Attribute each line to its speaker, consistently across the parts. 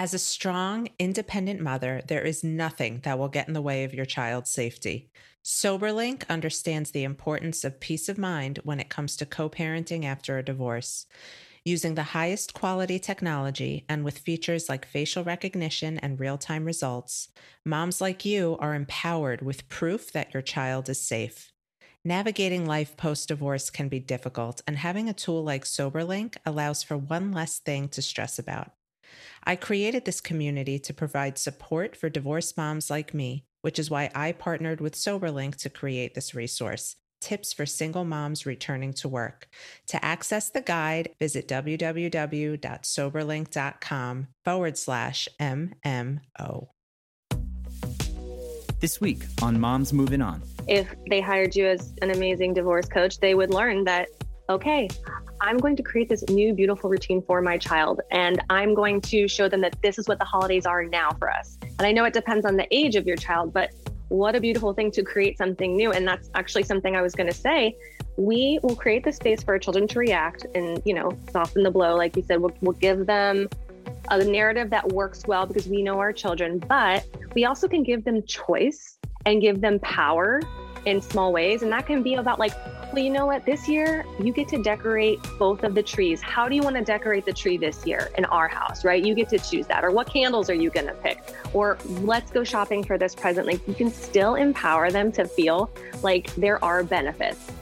Speaker 1: As a strong, independent mother, there is nothing that will get in the way of your child's safety. SoberLink understands the importance of peace of mind when it comes to co parenting after a divorce. Using the highest quality technology and with features like facial recognition and real time results, moms like you are empowered with proof that your child is safe. Navigating life post divorce can be difficult, and having a tool like SoberLink allows for one less thing to stress about. I created this community to provide support for divorced moms like me, which is why I partnered with SoberLink to create this resource. Tips for single moms returning to work. To access the guide, visit www.soberlink.com forward slash MMO.
Speaker 2: This week on Moms Moving On.
Speaker 3: If they hired you as an amazing divorce coach, they would learn that, okay, I'm going to create this new beautiful routine for my child. And I'm going to show them that this is what the holidays are now for us. And I know it depends on the age of your child, but what a beautiful thing to create something new. And that's actually something I was going to say. We will create the space for our children to react and, you know, soften the blow. Like you said, we'll, we'll give them a narrative that works well because we know our children, but we also can give them choice and give them power in small ways. And that can be about like, well, you know what? This year you get to decorate both of the trees. How do you want to decorate the tree this year in our house, right? You get to choose that. Or what candles are you going to pick? Or let's go shopping for this present. Like you can still empower them to feel like there are benefits.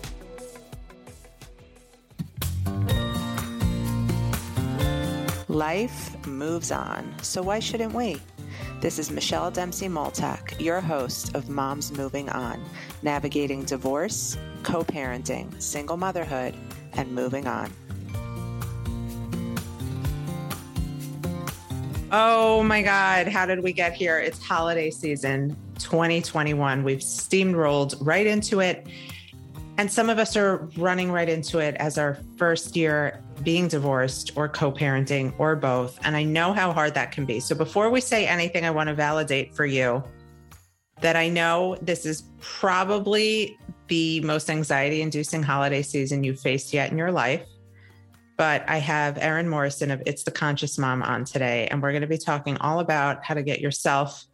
Speaker 1: Life moves on, so why shouldn't we? This is Michelle Dempsey Multack, your host of Moms Moving On, navigating divorce, co parenting, single motherhood, and moving on. Oh my God, how did we get here? It's holiday season 2021. We've steamrolled right into it. And some of us are running right into it as our first year being divorced or co parenting or both. And I know how hard that can be. So before we say anything, I want to validate for you that I know this is probably the most anxiety inducing holiday season you've faced yet in your life. But I have Erin Morrison of It's the Conscious Mom on today, and we're going to be talking all about how to get yourself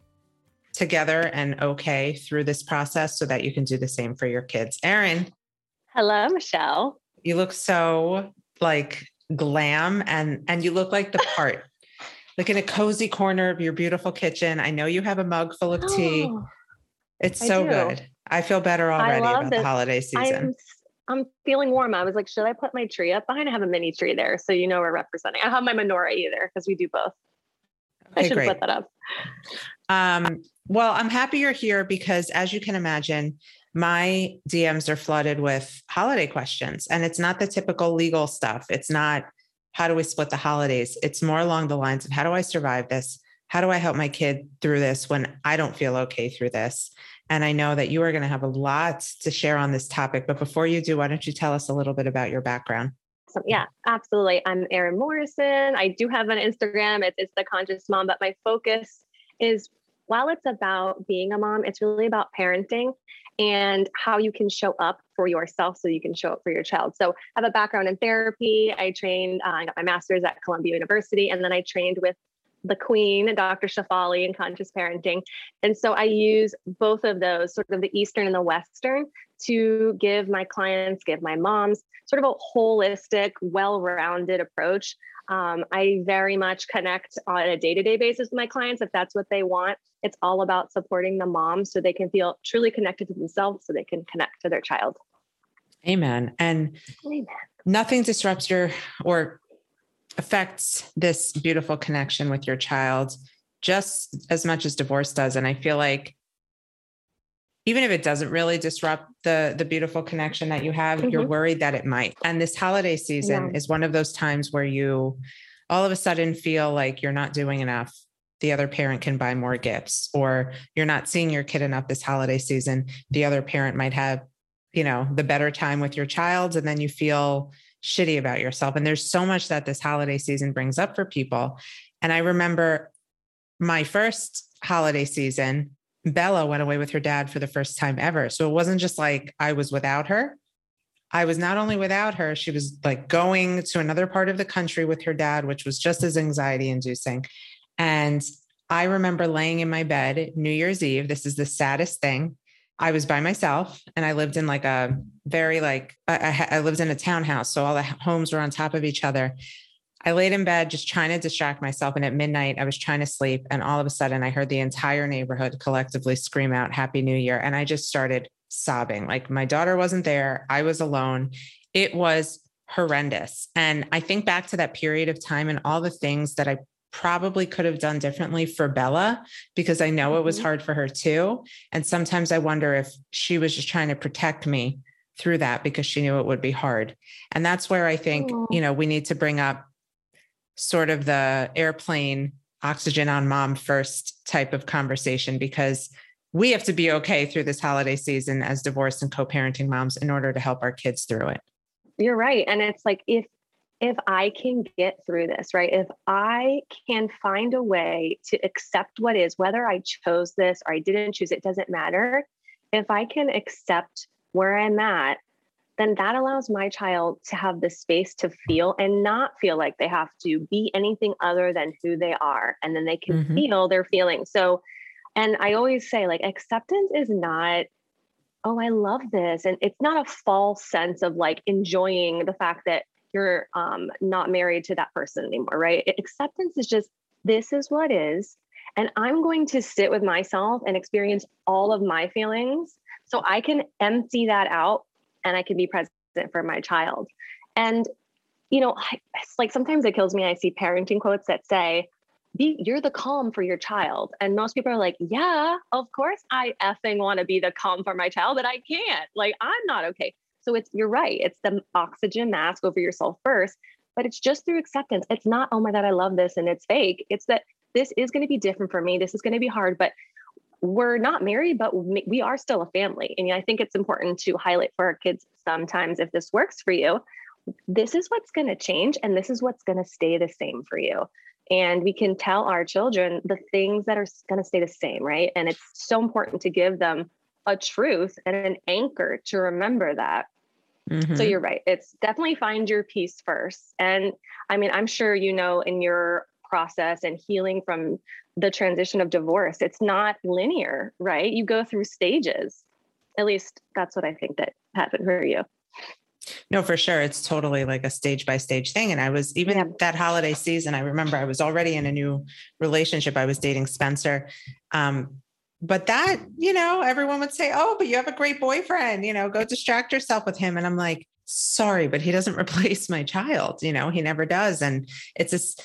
Speaker 1: together and okay through this process so that you can do the same for your kids. Erin.
Speaker 3: Hello, Michelle.
Speaker 1: You look so like glam and and you look like the part. like in a cozy corner of your beautiful kitchen. I know you have a mug full of tea. Oh, it's so good. I feel better already about this. the holiday season.
Speaker 3: I'm, I'm feeling warm. I was like, should I put my tree up behind? I have a mini tree there. So you know we're representing. I have my menorah either because we do both. Okay, I should great. put that up.
Speaker 1: Um, well, I'm happy you're here because as you can imagine, my DMs are flooded with holiday questions. And it's not the typical legal stuff. It's not how do we split the holidays? It's more along the lines of how do I survive this? How do I help my kid through this when I don't feel okay through this? And I know that you are going to have a lot to share on this topic. But before you do, why don't you tell us a little bit about your background?
Speaker 3: So, yeah, absolutely. I'm Erin Morrison. I do have an Instagram. It's, it's the Conscious Mom, but my focus is while it's about being a mom, it's really about parenting and how you can show up for yourself so you can show up for your child. So I have a background in therapy. I trained, uh, I got my master's at Columbia University, and then I trained with the queen, Dr. Shefali, and conscious parenting. And so I use both of those, sort of the Eastern and the Western, to give my clients, give my moms sort of a holistic, well rounded approach um, I very much connect on a day to day basis with my clients if that's what they want. It's all about supporting the mom so they can feel truly connected to themselves so they can connect to their child.
Speaker 1: Amen. And Amen. nothing disrupts your or affects this beautiful connection with your child just as much as divorce does. And I feel like even if it doesn't really disrupt the the beautiful connection that you have mm-hmm. you're worried that it might and this holiday season yeah. is one of those times where you all of a sudden feel like you're not doing enough the other parent can buy more gifts or you're not seeing your kid enough this holiday season the other parent might have you know the better time with your child and then you feel shitty about yourself and there's so much that this holiday season brings up for people and i remember my first holiday season Bella went away with her dad for the first time ever. So it wasn't just like I was without her. I was not only without her, she was like going to another part of the country with her dad, which was just as anxiety inducing. And I remember laying in my bed New Year's Eve. This is the saddest thing. I was by myself and I lived in like a very like I, I, lived in a townhouse, so all the homes were on top of each other. I laid in bed just trying to distract myself, and at midnight I was trying to sleep, and all of a sudden I heard the entire neighborhood collectively scream out "Happy New Year," and I just started sobbing. Like my daughter wasn't there, I was alone. It was horrendous, and I think back to that period of time and all the things that I probably could have done differently for Bella because I know it was mm-hmm. hard for her too. And sometimes I wonder if she was just trying to protect me through that because she knew it would be hard. And that's where I think, you know, we need to bring up sort of the airplane oxygen on mom first type of conversation because we have to be okay through this holiday season as divorced and co-parenting moms in order to help our kids through it.
Speaker 3: You're right. And it's like if if I can get through this, right? If I can find a way to accept what is, whether I chose this or I didn't choose it, doesn't matter. If I can accept where I'm at, then that allows my child to have the space to feel and not feel like they have to be anything other than who they are. And then they can mm-hmm. feel their feelings. So, and I always say, like, acceptance is not oh, I love this. And it's not a false sense of like enjoying the fact that you're um, not married to that person anymore, right? Acceptance is just this is what is. And I'm going to sit with myself and experience all of my feelings so I can empty that out and I can be present for my child. And, you know, it's like sometimes it kills me. I see parenting quotes that say, be you're the calm for your child. And most people are like, yeah, of course I effing want to be the calm for my child, but I can't. Like, I'm not okay. So it's you're right. It's the oxygen mask over yourself first, but it's just through acceptance. It's not, oh my God, I love this and it's fake. It's that this is going to be different for me. This is going to be hard, but we're not married, but we are still a family. And I think it's important to highlight for our kids sometimes if this works for you, this is what's going to change and this is what's going to stay the same for you. And we can tell our children the things that are going to stay the same, right? And it's so important to give them a truth and an anchor to remember that Mm-hmm. So you're right. It's definitely find your peace first. And I mean, I'm sure you know in your process and healing from the transition of divorce, it's not linear, right? You go through stages. At least that's what I think that happened for you.
Speaker 1: No, for sure. It's totally like a stage by stage thing. And I was even yeah. that holiday season, I remember I was already in a new relationship. I was dating Spencer. Um, but that, you know, everyone would say, Oh, but you have a great boyfriend, you know, go distract yourself with him. And I'm like, sorry, but he doesn't replace my child. You know, he never does. And it's just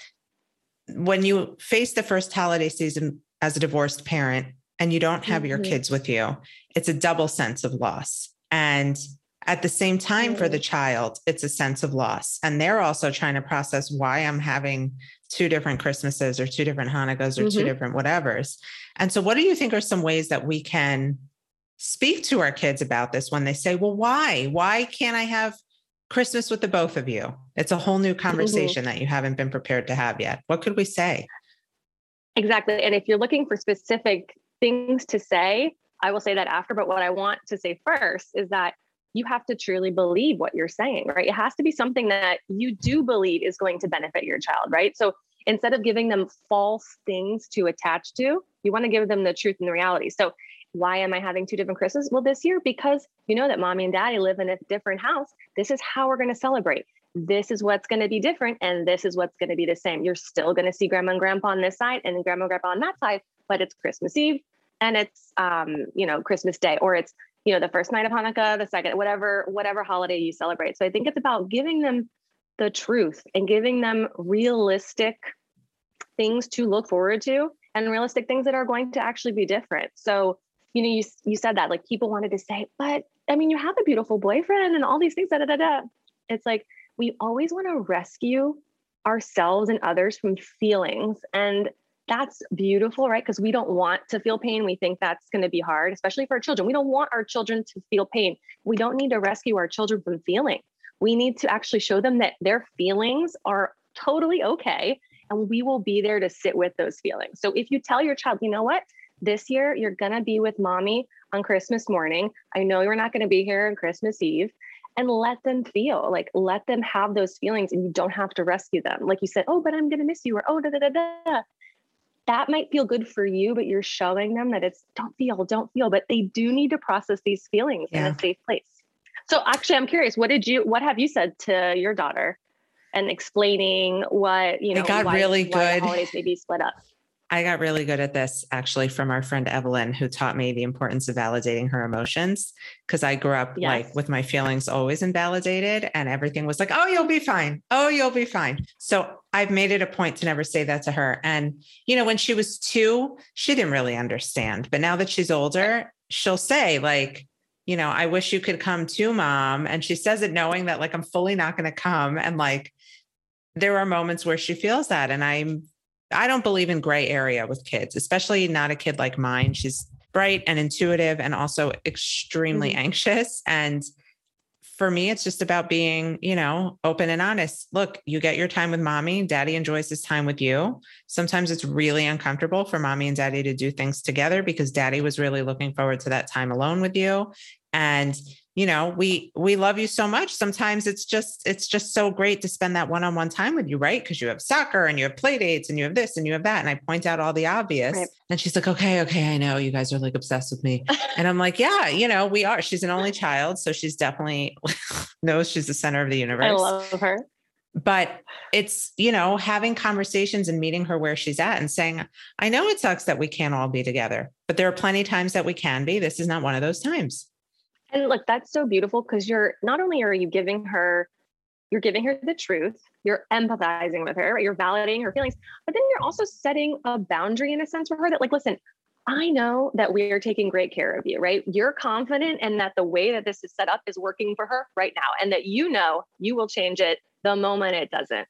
Speaker 1: when you face the first holiday season as a divorced parent and you don't have mm-hmm. your kids with you, it's a double sense of loss. And at the same time, for the child, it's a sense of loss. And they're also trying to process why I'm having two different Christmases or two different Hanukkahs or mm-hmm. two different whatevers. And so, what do you think are some ways that we can speak to our kids about this when they say, well, why? Why can't I have Christmas with the both of you? It's a whole new mm-hmm. conversation mm-hmm. that you haven't been prepared to have yet. What could we say?
Speaker 3: Exactly. And if you're looking for specific things to say, I will say that after. But what I want to say first is that you have to truly believe what you're saying, right? It has to be something that you do believe is going to benefit your child, right? So instead of giving them false things to attach to, you want to give them the truth and the reality. So why am I having two different Christmases? Well, this year, because you know that mommy and daddy live in a different house. This is how we're going to celebrate. This is what's going to be different, and this is what's going to be the same. You're still going to see grandma and grandpa on this side and grandma and grandpa on that side, but it's Christmas Eve and it's um, you know, Christmas Day, or it's you know the first night of hanukkah the second whatever whatever holiday you celebrate so i think it's about giving them the truth and giving them realistic things to look forward to and realistic things that are going to actually be different so you know you, you said that like people wanted to say but i mean you have a beautiful boyfriend and all these things da, da, da, da. it's like we always want to rescue ourselves and others from feelings and that's beautiful, right? Because we don't want to feel pain. We think that's going to be hard, especially for our children. We don't want our children to feel pain. We don't need to rescue our children from feeling. We need to actually show them that their feelings are totally okay. And we will be there to sit with those feelings. So if you tell your child, you know what, this year you're going to be with mommy on Christmas morning. I know you're not going to be here on Christmas Eve and let them feel like let them have those feelings and you don't have to rescue them like you said oh but i'm going to miss you or oh da da da da that might feel good for you, but you're showing them that it's don't feel, don't feel, but they do need to process these feelings yeah. in a safe place. So actually, I'm curious, what did you, what have you said to your daughter and explaining what, you know,
Speaker 1: it got why, really why good.
Speaker 3: holidays may be split up?
Speaker 1: I got really good at this actually from our friend Evelyn, who taught me the importance of validating her emotions. Cause I grew up yes. like with my feelings always invalidated and everything was like, oh, you'll be fine. Oh, you'll be fine. So I've made it a point to never say that to her. And, you know, when she was two, she didn't really understand. But now that she's older, she'll say, like, you know, I wish you could come to mom. And she says it knowing that like I'm fully not going to come. And like there are moments where she feels that. And I'm I don't believe in gray area with kids, especially not a kid like mine. She's bright and intuitive and also extremely mm-hmm. anxious. And for me, it's just about being, you know, open and honest. Look, you get your time with mommy. Daddy enjoys his time with you. Sometimes it's really uncomfortable for mommy and daddy to do things together because daddy was really looking forward to that time alone with you. And you know we we love you so much. Sometimes it's just it's just so great to spend that one-on-one time with you right? Because you have soccer and you have play dates and you have this and you have that. And i point out all the obvious. Right. and she's like okay okay i know. You guys are like obsessed with me. And i'm like yeah you know we are. She's an only child so she's definitely knows she's the center of the universe. i
Speaker 3: love her.
Speaker 1: But it's you know having conversations and meeting her where she's at and saying i know it sucks that we can't all be together but there are plenty of times that we can be. This is not one of those times
Speaker 3: and look, that's so beautiful because you're not only are you giving her, you're giving her the truth, you're empathizing with her, right? You're validating her feelings, but then you're also setting a boundary in a sense for her that, like, listen, I know that we are taking great care of you, right? You're confident and that the way that this is set up is working for her right now, and that you know you will change it the moment it doesn't.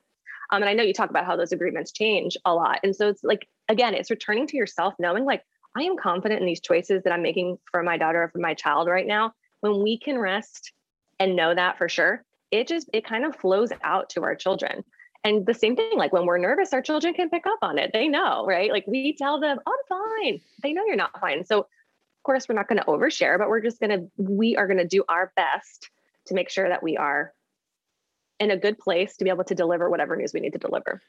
Speaker 3: Um, and I know you talk about how those agreements change a lot. And so it's like, again, it's returning to yourself, knowing like, I am confident in these choices that I'm making for my daughter or for my child right now when we can rest and know that for sure, it just it kind of flows out to our children. And the same thing, like when we're nervous, our children can pick up on it. They know, right? Like we tell them, I'm fine. They know you're not fine. So, of course, we're not going to overshare, but we're just going to, we are going to do our best to make sure that we are in a good place to be able to deliver whatever news we need to deliver.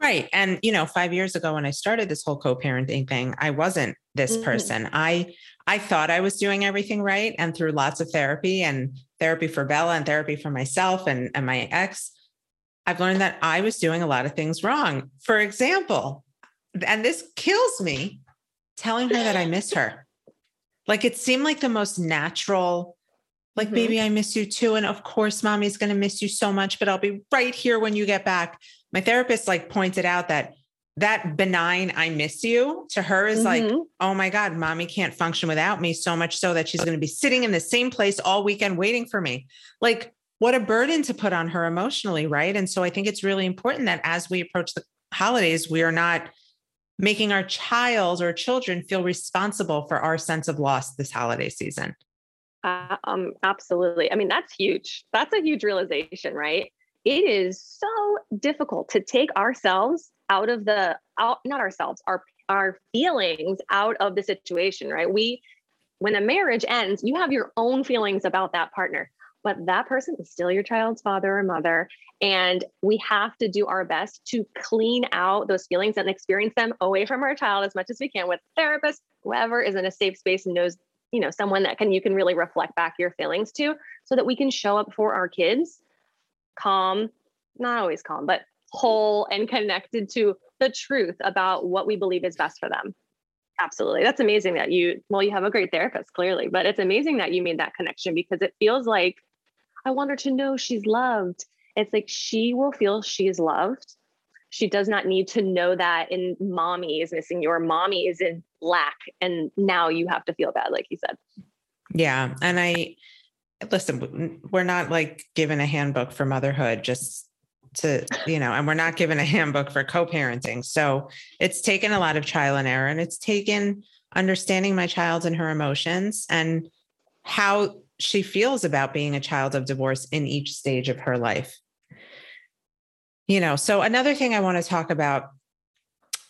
Speaker 1: Right. And, you know, five years ago when I started this whole co parenting thing, I wasn't this mm-hmm. person. I, I thought I was doing everything right. And through lots of therapy and therapy for Bella and therapy for myself and, and my ex, I've learned that I was doing a lot of things wrong. For example, and this kills me, telling her that I miss her. Like it seemed like the most natural, like, mm-hmm. baby, I miss you too. And of course, mommy's going to miss you so much, but I'll be right here when you get back. My therapist like pointed out that that benign I miss you to her is mm-hmm. like, oh my God, mommy can't function without me so much so that she's going to be sitting in the same place all weekend waiting for me. Like, what a burden to put on her emotionally. Right. And so I think it's really important that as we approach the holidays, we are not making our child or children feel responsible for our sense of loss this holiday season.
Speaker 3: Uh, um, absolutely. I mean, that's huge. That's a huge realization, right? It is so difficult to take ourselves out of the out not ourselves our our feelings out of the situation right? We when a marriage ends you have your own feelings about that partner but that person is still your child's father or mother and we have to do our best to clean out those feelings and experience them away from our child as much as we can with therapists whoever is in a safe space and knows you know someone that can you can really reflect back your feelings to so that we can show up for our kids calm not always calm but whole and connected to the truth about what we believe is best for them. Absolutely. That's amazing that you, well, you have a great therapist, clearly, but it's amazing that you made that connection because it feels like I want her to know she's loved. It's like she will feel she's loved. She does not need to know that in mommy is missing you or mommy is in lack. And now you have to feel bad, like you said.
Speaker 1: Yeah. And I, listen, we're not like given a handbook for motherhood, just to you know and we're not given a handbook for co-parenting. So it's taken a lot of trial and error and it's taken understanding my child and her emotions and how she feels about being a child of divorce in each stage of her life. You know so another thing i want to talk about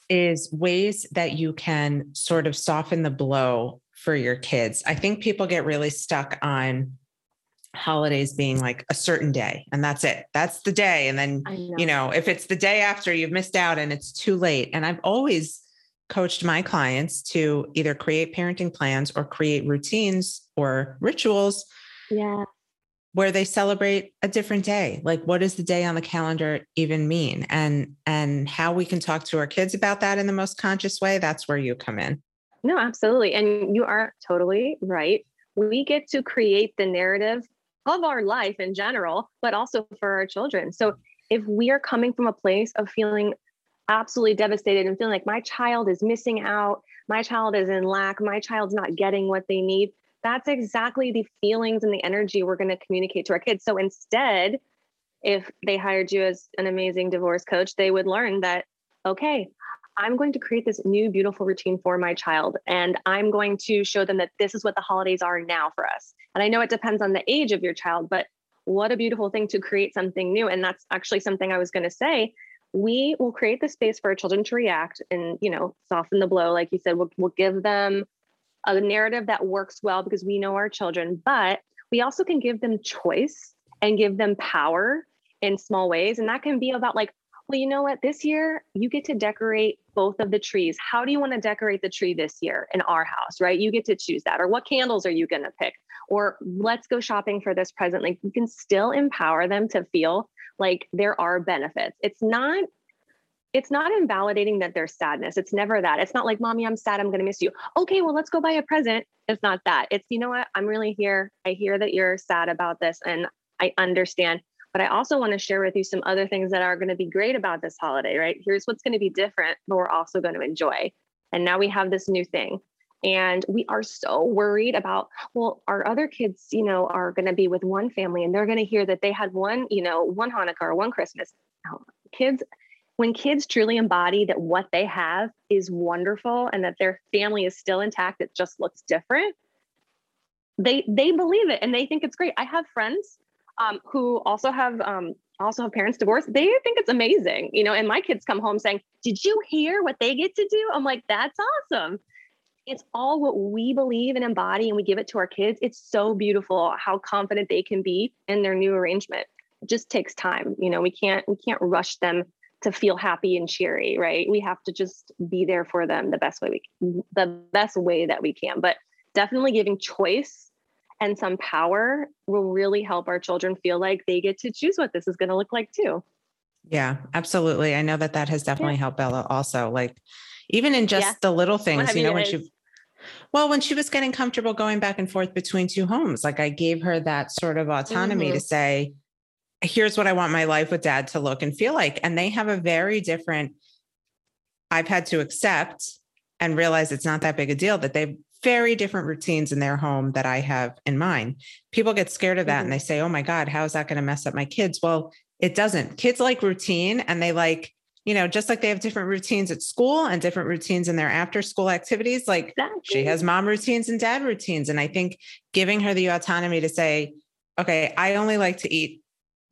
Speaker 1: is ways that you can sort of soften the blow for your kids. I think people get really stuck on holidays being like a certain day and that's it. That's the day and then know. you know if it's the day after you've missed out and it's too late. And i've always coached my clients to either create parenting plans or create routines or rituals
Speaker 3: yeah.
Speaker 1: where they celebrate a different day like what does the day on the calendar even mean? And and how we can talk to our kids about that in the most conscious way that's where you come in.
Speaker 3: No absolutely and you are totally right. We get to create the narrative of our life in general but also for our children so if we are coming from a place of feeling absolutely devastated and feeling like my child is missing out my child is in lack my child's not getting what they need that's exactly the feelings and the energy we're going to communicate to our kids. So instead, if they hired you as an amazing divorce coach, they would learn that, okay, I'm going to create this new beautiful routine for my child. And I'm going to show them that this is what the holidays are now for us. And I know it depends on the age of your child, but what a beautiful thing to create something new. And that's actually something I was going to say. We will create the space for our children to react and, you know, soften the blow. Like you said, we'll, we'll give them a narrative that works well because we know our children, but we also can give them choice and give them power in small ways. And that can be about like, well, you know what? This year you get to decorate both of the trees. How do you want to decorate the tree this year in our house, right? You get to choose that. Or what candles are you going to pick? Or let's go shopping for this present. Like you can still empower them to feel like there are benefits. It's not it's not invalidating that there's sadness. It's never that. It's not like, mommy, I'm sad. I'm going to miss you. Okay, well, let's go buy a present. It's not that. It's, you know what? I'm really here. I hear that you're sad about this and I understand. But I also want to share with you some other things that are going to be great about this holiday, right? Here's what's going to be different, but we're also going to enjoy. And now we have this new thing. And we are so worried about, well, our other kids, you know, are going to be with one family and they're going to hear that they had one, you know, one Hanukkah or one Christmas. Kids when kids truly embody that what they have is wonderful and that their family is still intact it just looks different they they believe it and they think it's great i have friends um, who also have um, also have parents divorced they think it's amazing you know and my kids come home saying did you hear what they get to do i'm like that's awesome it's all what we believe and embody and we give it to our kids it's so beautiful how confident they can be in their new arrangement it just takes time you know we can't we can't rush them to feel happy and cheery, right? We have to just be there for them the best way we the best way that we can. But definitely giving choice and some power will really help our children feel like they get to choose what this is going to look like too.
Speaker 1: Yeah, absolutely. I know that that has definitely yeah. helped Bella also. Like even in just yeah. the little things, you know, when she well, when she was getting comfortable going back and forth between two homes, like I gave her that sort of autonomy mm-hmm. to say, here's what I want my life with dad to look and feel like. And they have a very different, I've had to accept and realize it's not that big a deal that they've very different routines in their home that I have in mine. People get scared of that mm-hmm. and they say, oh my God, how is that going to mess up my kids? Well, it doesn't. Kids like routine and they like, you know, just like they have different routines at school and different routines in their after school activities, like exactly. she has mom routines and dad routines. And I think giving her the autonomy to say, okay, I only like to eat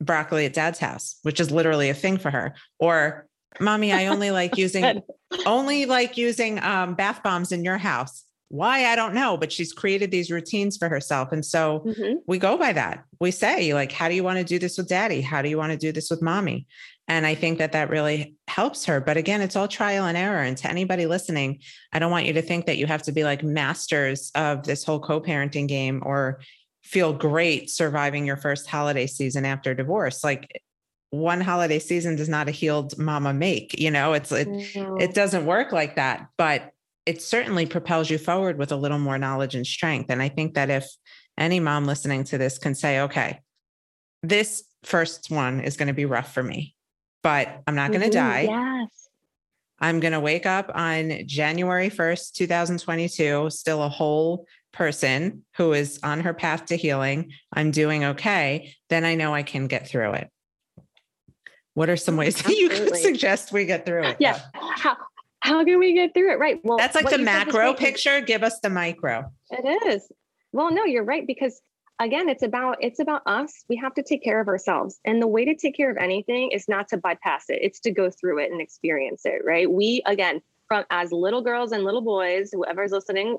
Speaker 1: broccoli at dad's house, which is literally a thing for her. Or, mommy, I only like using only like using um, bath bombs in your house. Why I don't know, but she's created these routines for herself, and so mm-hmm. we go by that. We say like, how do you want to do this with daddy? How do you want to do this with mommy? And I think that that really helps her. But again, it's all trial and error. And to anybody listening, I don't want you to think that you have to be like masters of this whole co parenting game or feel great surviving your first holiday season after divorce. Like one holiday season does not a healed mama make, you know, it's it, mm-hmm. it doesn't work like that, but it certainly propels you forward with a little more knowledge and strength. And I think that if any mom listening to this can say, okay, this first one is going to be rough for me, but I'm not going to mm-hmm.
Speaker 3: die. Yes.
Speaker 1: I'm going to wake up on January 1st, 2022, still a whole person who is on her path to healing, I'm doing okay, then I know I can get through it. What are some ways that you could suggest we get through it?
Speaker 3: Yeah. How, how can we get through it? Right.
Speaker 1: Well, that's like the macro picture. Give us the micro.
Speaker 3: It is. Well, no, you're right. Because again, it's about, it's about us. We have to take care of ourselves. And the way to take care of anything is not to bypass it. It's to go through it and experience it. Right. We, again, from as little girls and little boys, whoever's listening,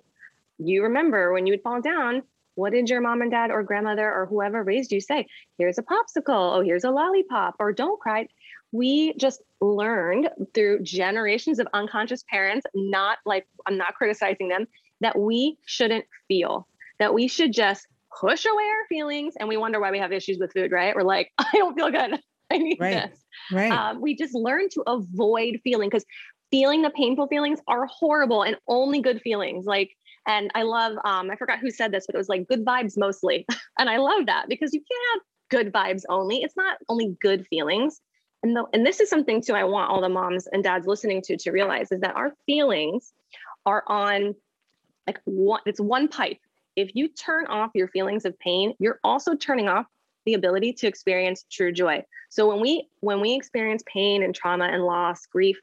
Speaker 3: you remember when you would fall down, what did your mom and dad or grandmother or whoever raised you say? Here's a popsicle. Oh, here's a lollipop. Or don't cry. We just learned through generations of unconscious parents, not like I'm not criticizing them, that we shouldn't feel, that we should just push away our feelings and we wonder why we have issues with food, right? We're like, I don't feel good. I need
Speaker 1: right.
Speaker 3: this.
Speaker 1: Right.
Speaker 3: Um, we just learn to avoid feeling because feeling the painful feelings are horrible and only good feelings. Like, and I love, um, I forgot who said this, but it was like good vibes mostly. and I love that because you can't have good vibes only. It's not only good feelings. And, the, and this is something too, I want all the moms and dads listening to to realize is that our feelings are on like one, it's one pipe. If you turn off your feelings of pain, you're also turning off the ability to experience true joy. So when we when we experience pain and trauma and loss, grief,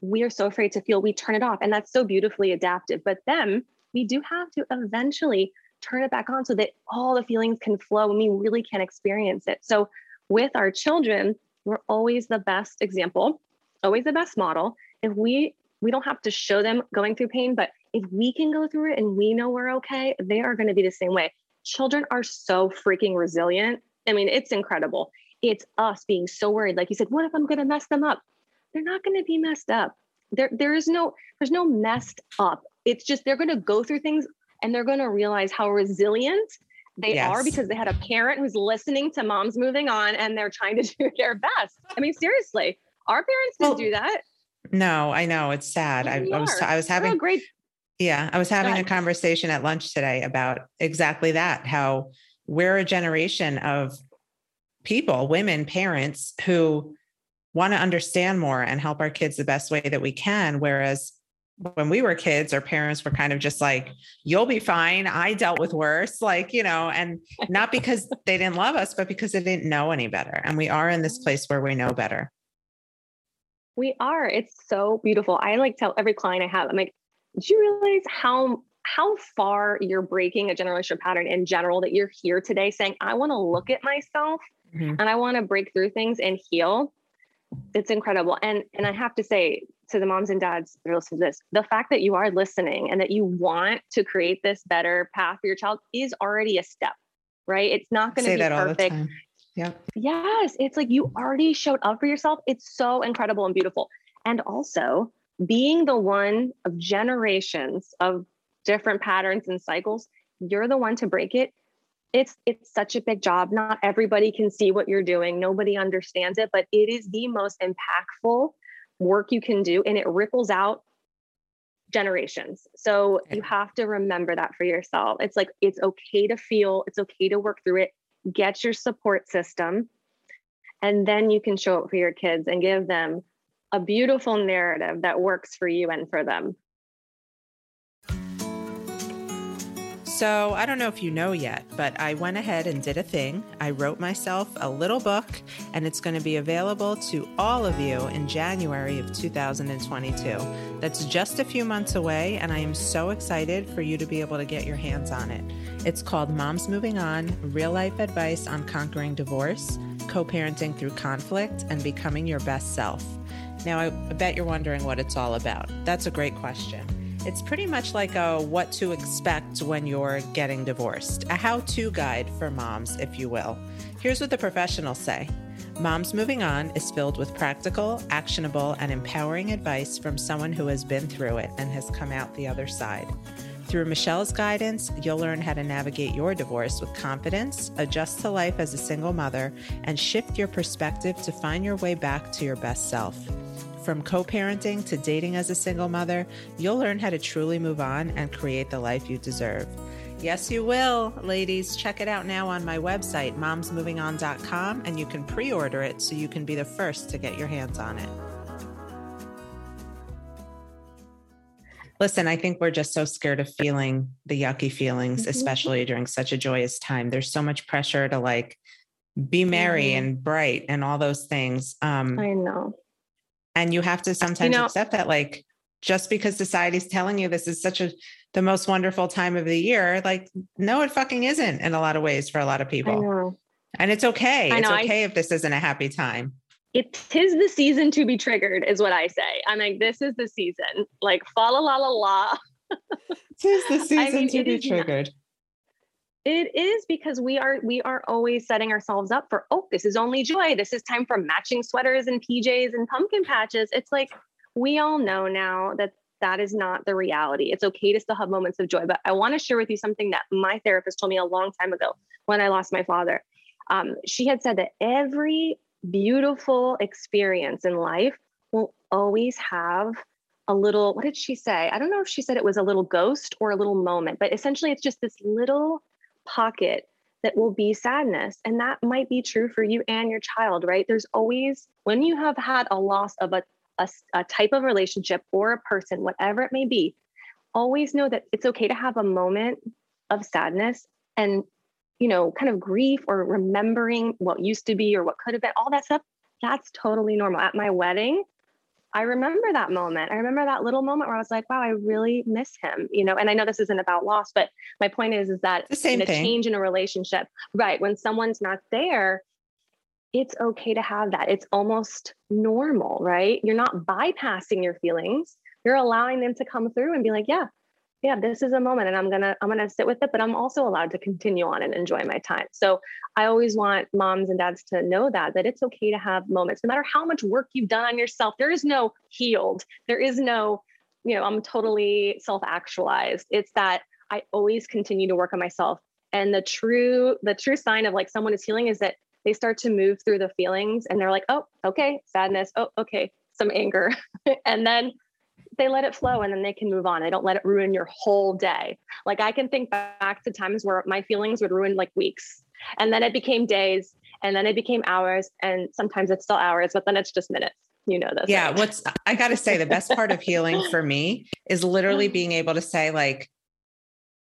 Speaker 3: we are so afraid to feel we turn it off and that's so beautifully adaptive. But then we do have to eventually turn it back on so that all the feelings can flow and we really can experience it. So with our children, we're always the best example, always the best model. If we we don't have to show them going through pain, but if we can go through it and we know we're okay, they are going to be the same way. Children are so freaking resilient. I mean, it's incredible. It's us being so worried. Like you said, what if I'm going to mess them up? They're not going to be messed up. There, there is no, there's no messed up. It's just they're going to go through things and they're going to realize how resilient they yes. are because they had a parent who's listening to moms moving on and they're trying to do their best. I mean, seriously, our parents didn't well, do that.
Speaker 1: No, I know it's sad. I, I, was I was having a
Speaker 3: great.
Speaker 1: Yeah, I was having a conversation at lunch today about exactly that. How we're a generation of people, women, parents who want to understand more and help our kids the best way that we can. Whereas when we were kids, our parents were kind of just like, you'll be fine. I dealt with worse, like, you know, and not because they didn't love us, but because they didn't know any better. And we are in this place where we know better.
Speaker 3: We are. It's so beautiful. I like tell every client I have, I'm like, did you realize how how far you're breaking a generational pattern in general that you're here today saying, I want to look at myself mm-hmm. and I want to break through things and heal? It's incredible. And and I have to say to the moms and dads that are listening to this, the fact that you are listening and that you want to create this better path for your child is already a step, right? It's not going to be perfect.
Speaker 1: Yeah.
Speaker 3: Yes. It's like you already showed up for yourself. It's so incredible and beautiful. And also being the one of generations of different patterns and cycles, you're the one to break it. It's it's such a big job. Not everybody can see what you're doing. Nobody understands it, but it is the most impactful work you can do and it ripples out generations. So you have to remember that for yourself. It's like it's okay to feel, it's okay to work through it. Get your support system and then you can show up for your kids and give them a beautiful narrative that works for you and for them.
Speaker 1: So, I don't know if you know yet, but I went ahead and did a thing. I wrote myself a little book, and it's going to be available to all of you in January of 2022. That's just a few months away, and I am so excited for you to be able to get your hands on it. It's called Moms Moving On Real Life Advice on Conquering Divorce, Co parenting through conflict, and becoming your best self. Now, I bet you're wondering what it's all about. That's a great question. It's pretty much like a what to expect when you're getting divorced, a how to guide for moms, if you will. Here's what the professionals say Moms Moving On is filled with practical, actionable, and empowering advice from someone who has been through it and has come out the other side. Through Michelle's guidance, you'll learn how to navigate your divorce with confidence, adjust to life as a single mother, and shift your perspective to find your way back to your best self. From co parenting to dating as a single mother, you'll learn how to truly move on and create the life you deserve. Yes, you will, ladies. Check it out now on my website, momsmovingon.com, and you can pre order it so you can be the first to get your hands on it. Listen, I think we're just so scared of feeling the yucky feelings, mm-hmm. especially during such a joyous time. There's so much pressure to like be merry mm-hmm. and bright and all those things.
Speaker 3: Um, I know.
Speaker 1: And you have to sometimes you know, accept that, like, just because society's telling you this is such a the most wonderful time of the year, like, no, it fucking isn't in a lot of ways for a lot of people. And it's okay. It's okay I, if this isn't a happy time.
Speaker 3: It is the season to be triggered, is what I say. I'm like, this is the season. Like, fa la la la la.
Speaker 1: Tis the season I mean, to be triggered.
Speaker 3: It is because we are we are always setting ourselves up for oh this is only joy this is time for matching sweaters and PJs and pumpkin patches. It's like we all know now that that is not the reality. It's okay to still have moments of joy, but I want to share with you something that my therapist told me a long time ago when I lost my father. Um, she had said that every beautiful experience in life will always have a little, what did she say? I don't know if she said it was a little ghost or a little moment, but essentially it's just this little pocket that will be sadness. And that might be true for you and your child, right? There's always, when you have had a loss of a, a, a type of relationship or a person, whatever it may be, always know that it's okay to have a moment of sadness and you know, kind of grief or remembering what used to be or what could have been, all that stuff, that's totally normal. At my wedding, I remember that moment. I remember that little moment where I was like, wow, I really miss him, you know. And I know this isn't about loss, but my point is, is that
Speaker 1: the same
Speaker 3: in a
Speaker 1: thing.
Speaker 3: change in a relationship, right? When someone's not there, it's okay to have that. It's almost normal, right? You're not bypassing your feelings. You're allowing them to come through and be like, yeah, yeah this is a moment and i'm gonna i'm gonna sit with it but i'm also allowed to continue on and enjoy my time. So i always want moms and dads to know that that it's okay to have moments no matter how much work you've done on yourself there is no healed. There is no you know i'm totally self-actualized. It's that i always continue to work on myself. And the true the true sign of like someone is healing is that they start to move through the feelings and they're like oh okay sadness. Oh okay some anger. And then they let it flow and then they can move on. I don't let it ruin your whole day. Like I can think back to times where my feelings would ruin like weeks and then it became days and then it became hours and sometimes it's still hours, but then it's just minutes. You know this.
Speaker 1: Yeah. What's I got to say, the best part of healing for me is literally being able to say, like,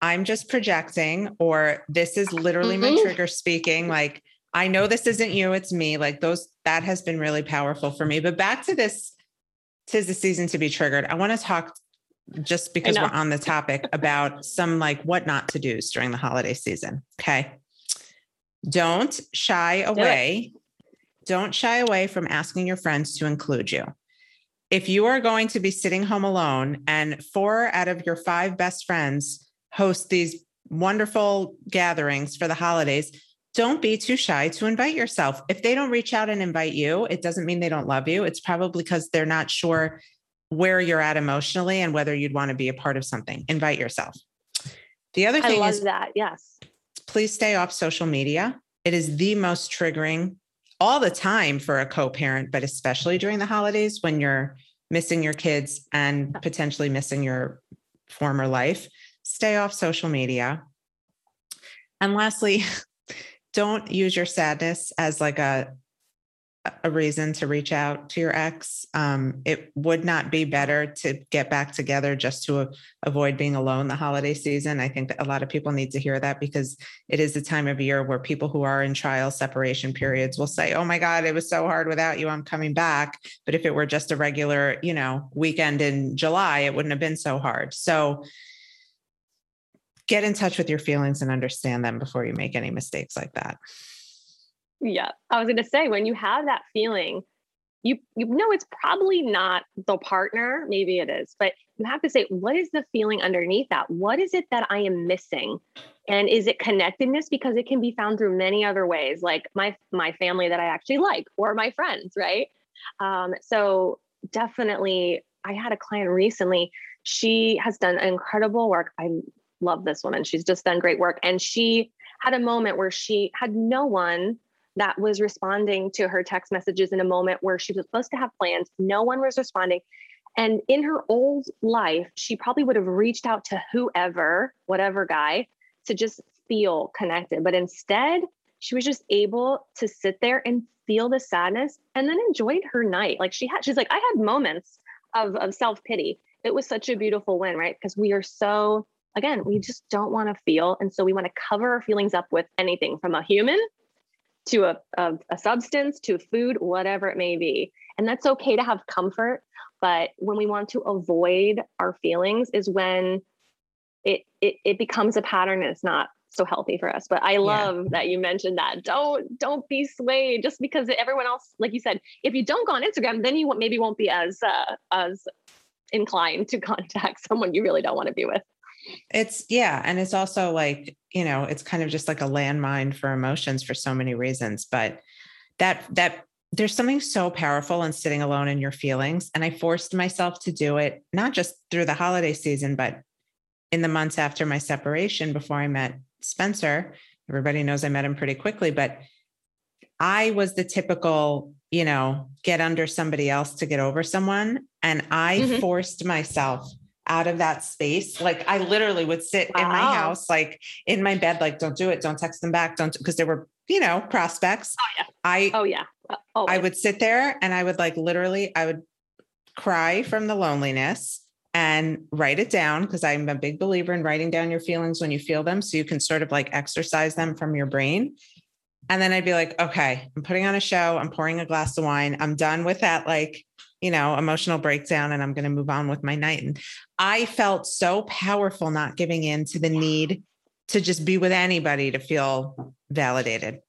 Speaker 1: I'm just projecting, or this is literally mm-hmm. my trigger speaking. Like, I know this isn't you, it's me. Like, those that has been really powerful for me. But back to this tis the season to be triggered. I want to talk just because we're on the topic about some like what not to do during the holiday season. Okay. Don't shy away. Do not shy away from asking your friends to include you. If you are going to be sitting home alone and four out of your five best friends host these wonderful gatherings for the holidays, don't be too shy to invite yourself. If they don't reach out and invite you, it doesn't mean they don't love you. It's probably because they're not sure where you're at emotionally and whether you'd want to be a part of something. Invite yourself. The other thing
Speaker 3: I love
Speaker 1: is
Speaker 3: that. Yes.
Speaker 1: Please stay off social media. It is the most triggering all the time for a co-parent, but especially during the holidays when you're missing your kids and potentially missing your former life. Stay off social media. And lastly, don't use your sadness as like a a reason to reach out to your ex. Um, it would not be better to get back together just to avoid being alone the holiday season. I think that a lot of people need to hear that because it is the time of year where people who are in trial separation periods will say, "Oh my God, it was so hard without you. I'm coming back." But if it were just a regular, you know, weekend in July, it wouldn't have been so hard. So get in touch with your feelings and understand them before you make any mistakes like that.
Speaker 3: Yeah. I was going to say when you have that feeling, you you know it's probably not the partner, maybe it is, but you have to say what is the feeling underneath that? What is it that I am missing? And is it connectedness because it can be found through many other ways like my my family that I actually like or my friends, right? Um, so definitely I had a client recently she has done incredible work. I love this woman. She's just done great work. And she had a moment where she had no one that was responding to her text messages in a moment where she was supposed to have plans. No one was responding. And in her old life, she probably would have reached out to whoever, whatever guy, to just feel connected. But instead, she was just able to sit there and feel the sadness and then enjoyed her night. Like she had, she's like, I had moments of, of self pity. It was such a beautiful win, right? Because we are so again, we just don't want to feel. And so we want to cover our feelings up with anything from a human to a, a, a, substance to food, whatever it may be. And that's okay to have comfort. But when we want to avoid our feelings is when it, it, it becomes a pattern and it's not so healthy for us. But I love yeah. that you mentioned that. Don't don't be swayed just because everyone else, like you said, if you don't go on Instagram, then you maybe won't be as uh, as inclined to contact someone you really don't want to be with.
Speaker 1: It's yeah. And it's also like you know, it's kind of just like a landmine for emotions for so many reasons. But that, that, there's something so powerful in sitting alone in your feelings. And I forced myself to do it, not just through the holiday season, but in the months after my separation before I met Spencer. Everybody knows I met him pretty quickly, but I was the typical, you know, get under somebody else to get over someone. And I mm-hmm. forced myself out of that space. Like I literally would sit wow. in my house, like in my bed, like, don't do it. Don't text them back. Don't, because there were, you know, prospects.
Speaker 3: Oh, yeah.
Speaker 1: I,
Speaker 3: oh, yeah.
Speaker 1: Oh, I would sit there and I would like literally, I would cry from the loneliness and write it down because I'm a big believer in writing down your feelings when you feel them so you can sort of like exercise them from your brain. And then I'd be like, okay, I'm putting on a show, I'm pouring a glass of wine, I'm done with that, like, you know, emotional breakdown, and I'm going to move on with my night. And I felt so powerful not giving in to the need to just be with anybody to feel validated.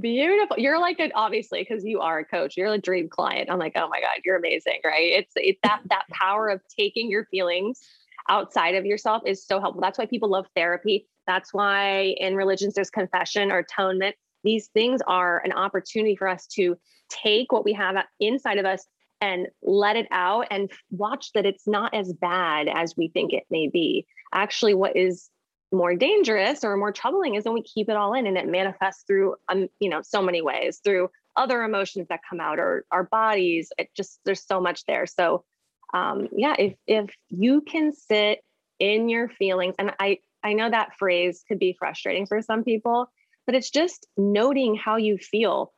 Speaker 3: Beautiful. You're like an obviously because you are a coach. You're a dream client. I'm like, oh my god, you're amazing, right? It's it's that that power of taking your feelings outside of yourself is so helpful. That's why people love therapy. That's why in religions there's confession or atonement. These things are an opportunity for us to take what we have inside of us and let it out and watch that it's not as bad as we think it may be. Actually, what is more dangerous or more troubling is when we keep it all in and it manifests through um, you know so many ways through other emotions that come out or our bodies. It just there's so much there. So um, yeah if if you can sit in your feelings and i i know that phrase could be frustrating for some people but it's just noting how you feel.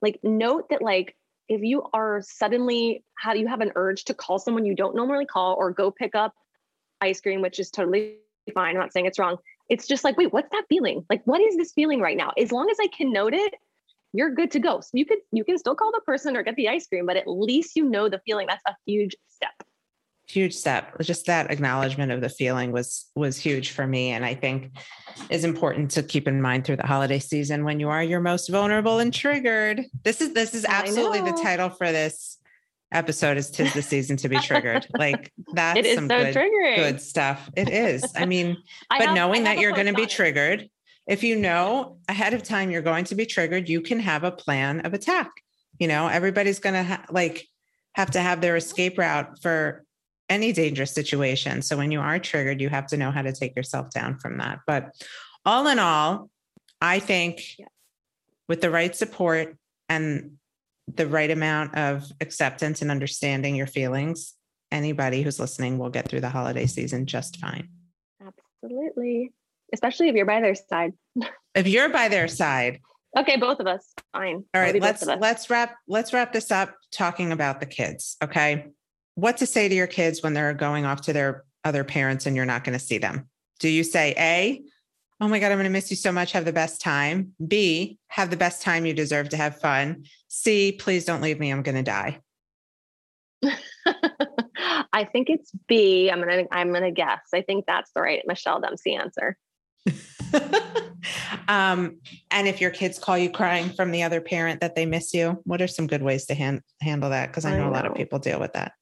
Speaker 3: Like note that like if you are suddenly how you have an urge to call someone you don't normally call or go pick up ice cream which is totally fine. I'm not saying it's wrong. It's just like, wait, what's that feeling? Like, what is this feeling right now? As long as I can note it, you're good to go. So you could you can still call the person or get the ice cream, but at least you know the feeling. That's a huge step.
Speaker 1: Huge step. Just that acknowledgement of the feeling was was huge for me, and I think is important to keep in mind through the holiday season when you are your most vulnerable and triggered. This is this is absolutely the title for this episode is tis the season to be triggered. Like that's some
Speaker 3: so
Speaker 1: good,
Speaker 3: triggering.
Speaker 1: good stuff. It is. I mean, I but have, knowing that you're going to be triggered, if you know ahead of time you're going to be triggered, you can have a plan of attack. You know, everybody's going to ha- like have to have their escape route for any dangerous situation. So when you are triggered, you have to know how to take yourself down from that. But all in all, I think with the right support and the right amount of acceptance and understanding your feelings, anybody who's listening will get through the holiday season just fine.
Speaker 3: Absolutely. Especially if you're by their side.
Speaker 1: if you're by their side.
Speaker 3: Okay, both of us. Fine.
Speaker 1: All right, let's let's wrap let's wrap this up talking about the kids, okay? What to say to your kids when they're going off to their other parents and you're not going to see them? Do you say A, oh my God, I'm going to miss you so much. Have the best time. B, have the best time. You deserve to have fun. C, please don't leave me. I'm going to die.
Speaker 3: I think it's B. I'm gonna I'm gonna guess. I think that's the right Michelle Dempsey answer.
Speaker 1: um, and if your kids call you crying from the other parent that they miss you, what are some good ways to hand, handle that? Because I, I know, a lot of people deal with that.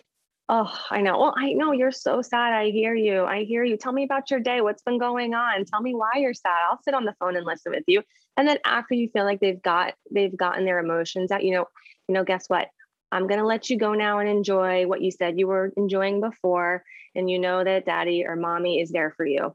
Speaker 3: Oh, I know. Well, I know you're so sad. I hear you. I hear you. Tell me about your day. What's been going on? Tell me why you're sad. I'll sit on the phone and listen with you. And then after you feel like they've got they've gotten their emotions out, you know, you know, guess what? I'm going to let you go now and enjoy what you said you were enjoying before and you know that daddy or mommy is there for you.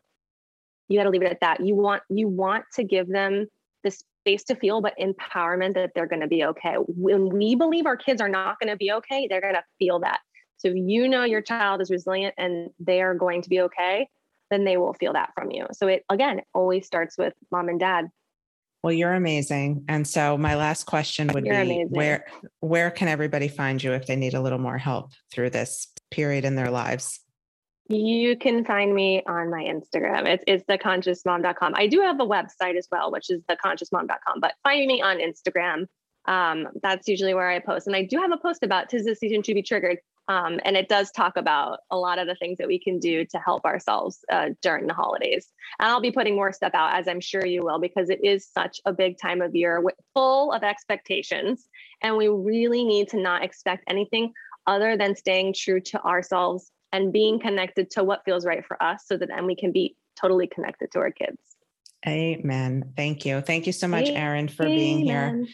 Speaker 3: You got to leave it at that. You want you want to give them the space to feel but empowerment that they're going to be okay. When we believe our kids are not going to be okay, they're going to feel that so if you know your child is resilient and they are going to be okay, then they will feel that from you. So it again always starts with mom and dad.
Speaker 1: Well, you're amazing. And so my last question would you're be amazing. where where can everybody find you if they need a little more help through this period in their lives?
Speaker 3: You can find me on my Instagram. It's it's theconsciousmom.com. I do have a website as well, which is theconsciousmom.com, but find me on Instagram. Um, that's usually where I post. And I do have a post about tis the season to be triggered. Um, and it does talk about a lot of the things that we can do to help ourselves uh, during the holidays. And I'll be putting more stuff out, as I'm sure you will, because it is such a big time of year with, full of expectations. And we really need to not expect anything other than staying true to ourselves and being connected to what feels right for us so that then we can be totally connected to our kids.
Speaker 1: Amen. Thank you. Thank you so much, Erin, for Amen. being here.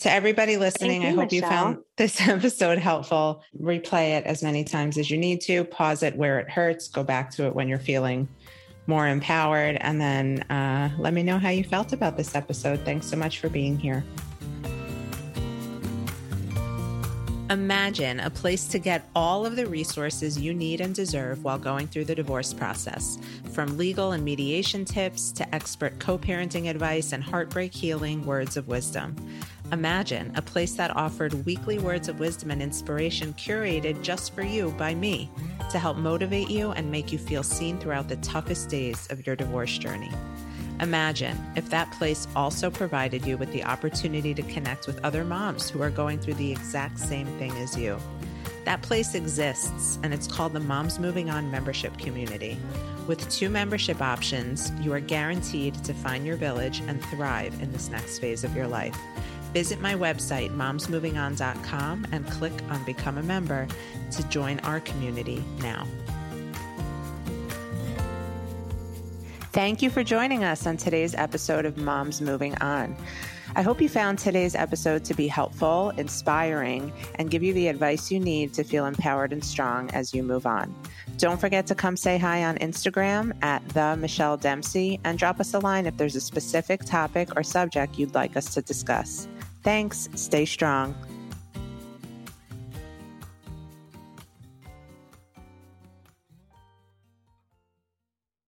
Speaker 1: To everybody listening, you, I hope Michelle. you found this episode helpful. Replay it as many times as you need to, pause it where it hurts, go back to it when you're feeling more empowered, and then uh, let me know how you felt about this episode. Thanks so much for being here. Imagine a place to get all of the resources you need and deserve while going through the divorce process, from legal and mediation tips to expert co parenting advice and heartbreak healing words of wisdom. Imagine a place that offered weekly words of wisdom and inspiration curated just for you by me to help motivate you and make you feel seen throughout the toughest days of your divorce journey. Imagine if that place also provided you with the opportunity to connect with other moms who are going through the exact same thing as you. That place exists, and it's called the Moms Moving On membership community. With two membership options, you are guaranteed to find your village and thrive in this next phase of your life. Visit my website, momsmovingon.com, and click on Become a Member to join our community now. Thank you for joining us on today's episode of Moms Moving On. I hope you found today's episode to be helpful, inspiring, and give you the advice you need to feel empowered and strong as you move on. Don't forget to come say hi on Instagram at the Michelle Dempsey and drop us a line if there's a specific topic or subject you'd like us to discuss. Thanks. Stay strong.